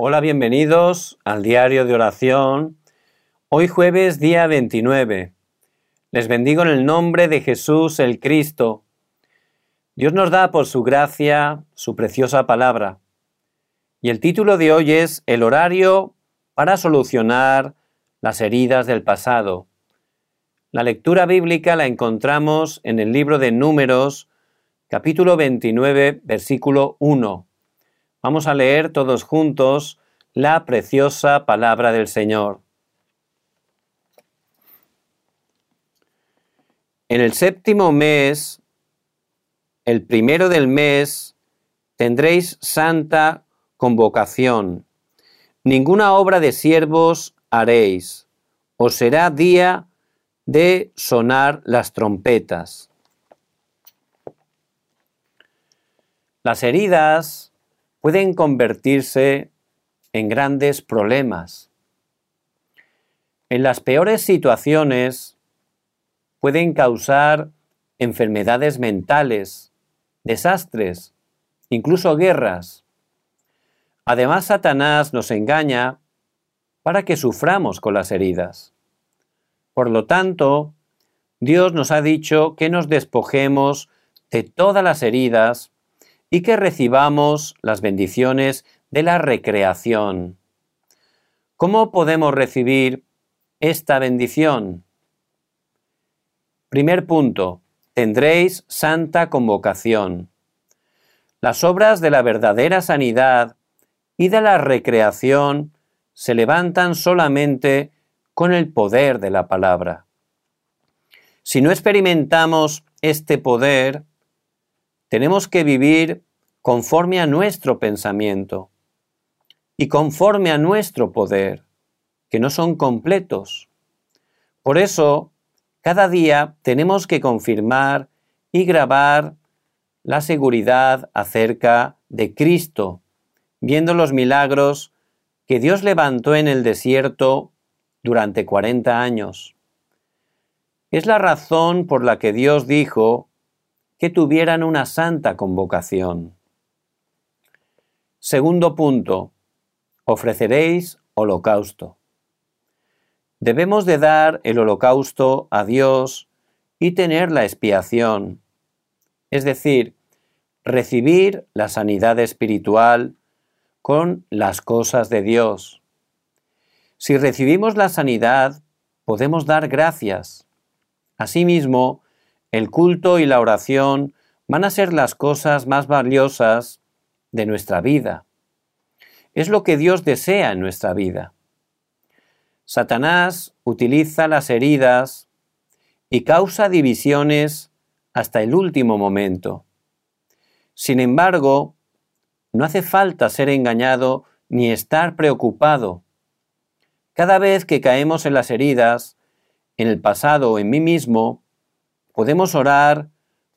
Hola, bienvenidos al diario de oración. Hoy jueves día 29. Les bendigo en el nombre de Jesús el Cristo. Dios nos da por su gracia su preciosa palabra. Y el título de hoy es El horario para solucionar las heridas del pasado. La lectura bíblica la encontramos en el libro de Números, capítulo 29, versículo 1. Vamos a leer todos juntos la preciosa palabra del Señor. En el séptimo mes, el primero del mes, tendréis santa convocación. Ninguna obra de siervos haréis. Os será día de sonar las trompetas. Las heridas pueden convertirse en grandes problemas. En las peores situaciones pueden causar enfermedades mentales, desastres, incluso guerras. Además, Satanás nos engaña para que suframos con las heridas. Por lo tanto, Dios nos ha dicho que nos despojemos de todas las heridas y que recibamos las bendiciones de la recreación. ¿Cómo podemos recibir esta bendición? Primer punto, tendréis santa convocación. Las obras de la verdadera sanidad y de la recreación se levantan solamente con el poder de la palabra. Si no experimentamos este poder, tenemos que vivir conforme a nuestro pensamiento y conforme a nuestro poder, que no son completos. Por eso, cada día tenemos que confirmar y grabar la seguridad acerca de Cristo, viendo los milagros que Dios levantó en el desierto durante 40 años. Es la razón por la que Dios dijo que tuvieran una santa convocación. Segundo punto, ofreceréis holocausto. Debemos de dar el holocausto a Dios y tener la expiación, es decir, recibir la sanidad espiritual con las cosas de Dios. Si recibimos la sanidad, podemos dar gracias. Asimismo, el culto y la oración van a ser las cosas más valiosas de nuestra vida. Es lo que Dios desea en nuestra vida. Satanás utiliza las heridas y causa divisiones hasta el último momento. Sin embargo, no hace falta ser engañado ni estar preocupado. Cada vez que caemos en las heridas, en el pasado o en mí mismo, podemos orar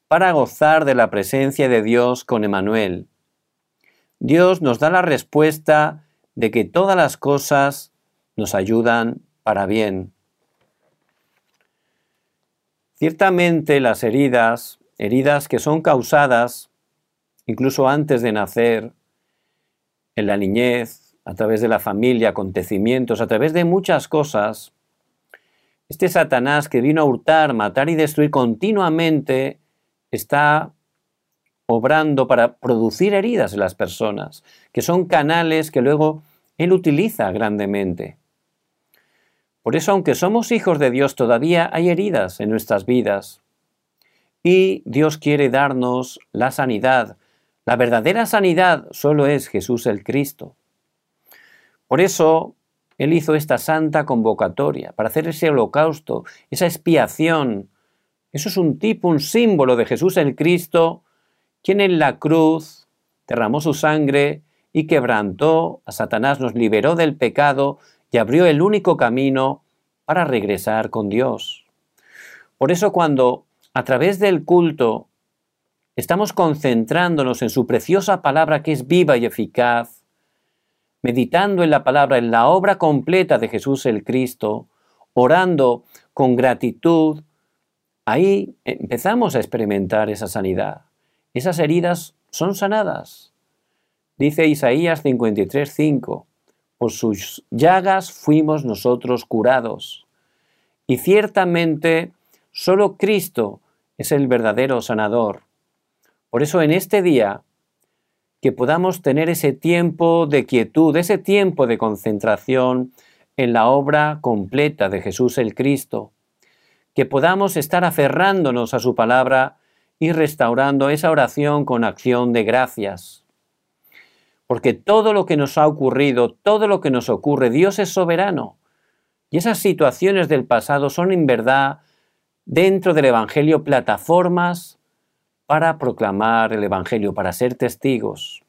para gozar de la presencia de Dios con Emanuel. Dios nos da la respuesta de que todas las cosas nos ayudan para bien. Ciertamente las heridas, heridas que son causadas incluso antes de nacer, en la niñez, a través de la familia, acontecimientos, a través de muchas cosas, este Satanás que vino a hurtar, matar y destruir continuamente está obrando para producir heridas en las personas, que son canales que luego él utiliza grandemente. Por eso, aunque somos hijos de Dios, todavía hay heridas en nuestras vidas. Y Dios quiere darnos la sanidad. La verdadera sanidad solo es Jesús el Cristo. Por eso, él hizo esta santa convocatoria para hacer ese holocausto, esa expiación. Eso es un tipo, un símbolo de Jesús el Cristo, quien en la cruz derramó su sangre y quebrantó a Satanás, nos liberó del pecado y abrió el único camino para regresar con Dios. Por eso cuando a través del culto estamos concentrándonos en su preciosa palabra que es viva y eficaz, meditando en la palabra, en la obra completa de Jesús el Cristo, orando con gratitud, ahí empezamos a experimentar esa sanidad. Esas heridas son sanadas. Dice Isaías 53:5, por sus llagas fuimos nosotros curados. Y ciertamente solo Cristo es el verdadero sanador. Por eso en este día, que podamos tener ese tiempo de quietud, ese tiempo de concentración en la obra completa de Jesús el Cristo, que podamos estar aferrándonos a su palabra y restaurando esa oración con acción de gracias. Porque todo lo que nos ha ocurrido, todo lo que nos ocurre, Dios es soberano. Y esas situaciones del pasado son en verdad dentro del Evangelio plataformas para proclamar el Evangelio, para ser testigos.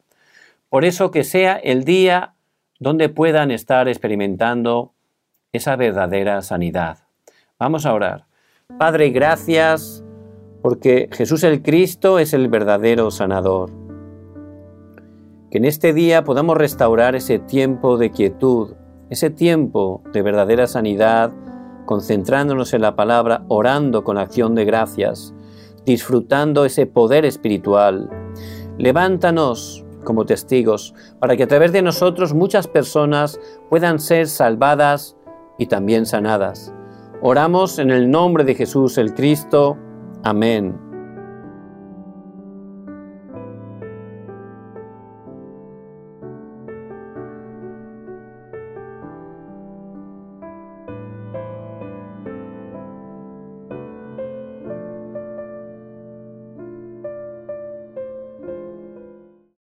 Por eso que sea el día donde puedan estar experimentando esa verdadera sanidad. Vamos a orar. Padre, gracias porque Jesús el Cristo es el verdadero sanador. Que en este día podamos restaurar ese tiempo de quietud, ese tiempo de verdadera sanidad, concentrándonos en la palabra, orando con acción de gracias, disfrutando ese poder espiritual. Levántanos como testigos para que a través de nosotros muchas personas puedan ser salvadas y también sanadas. Oramos en el nombre de Jesús el Cristo. Amén.